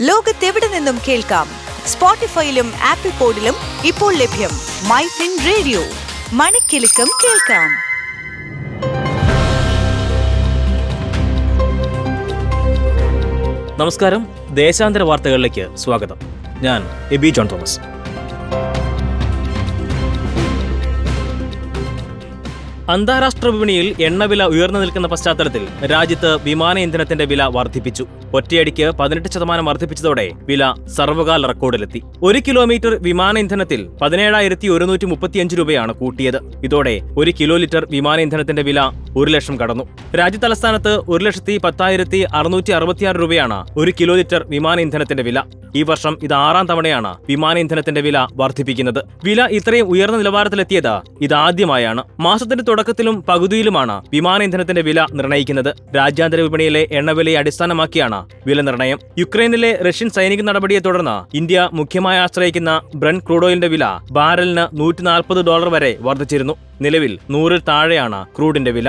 ലോകത്തെവിടെ നിന്നും കേൾക്കാം? സ്പോട്ടിഫൈയിലും ആപ്പിൾ പോഡിലും ഇപ്പോൾ ലഭ്യം മൈ ഫിൻ റേഡിയോ. മണിക്കെലക്കം കേൾക്കാം. നമസ്കാരം. ദേശാന്തര വാർത്തകളിലേക്ക് സ്വാഗതം. ഞാൻ എബി ജോൺ തോമസ്. അന്താരാഷ്ട്ര വിപണിയിൽ എണ്ണവില ഉയർന്നു നിൽക്കുന്ന പശ്ചാത്തലത്തിൽ രാജ്യത്ത് വിമാന ഇന്ധനത്തിന്റെ വില വർദ്ധിപ്പിച്ചു. ഒറ്റയടിക്ക് പതിനെട്ട് ശതമാനം വർദ്ധിപ്പിച്ചതോടെ വില സർവകാല റെക്കോർഡിലെത്തി. ഒരു കിലോമീറ്റർ വിമാന ഇന്ധനത്തിൽ പതിനേഴായിരത്തി ഒരുന്നൂറ്റി മുപ്പത്തിയഞ്ച് രൂപയാണ് കൂട്ടിയത്. ഇതോടെ ഒരു കിലോ ലിറ്റർ വിമാന ഇന്ധനത്തിന്റെ വില ഒരു ലക്ഷം കടന്നു. രാജ്യതലസ്ഥാനത്ത് ഒരു ലക്ഷത്തി പത്തായിരത്തി അറുന്നൂറ്റി അറുപത്തിയാറ് രൂപയാണ് ഒരു കിലോ ലിറ്റർ വിമാന ഇന്ധനത്തിന്റെ വില. ഈ വർഷം ഇത് ആറാം തവണയാണ് വിമാന ഇന്ധനത്തിന്റെ വില വർദ്ധിപ്പിക്കുന്നത്. വില ഇത്രയും ഉയർന്ന നിലവാരത്തിലെത്തിയത് ഇതാദ്യമായാണ് മാസത്തിന്റെ തുടക്കത്തിലും പകുതിയിലുമാണ് വിമാന ഇന്ധനത്തിന്റെ വില നിർണയിക്കുന്നത്. രാജ്യാന്തര വിപണിയിലെ എണ്ണവിലയെ അടിസ്ഥാനമാക്കിയാണ് വില നിർണയം യുക്രൈനിലെ റഷ്യൻ സൈനിക നടപടിയെ തുടർന്ന് ഇന്ത്യ മുഖ്യമായി ആശ്രയിക്കുന്ന ബ്രൺ ക്രൂഡോയിലിന്റെ വില ബാരലിന് നൂറ്റി ഡോളർ വരെ വർദ്ധിച്ചിരുന്നു. നിലവിൽ നൂറിൽ താഴെയാണ് ക്രൂഡിന്റെ വില.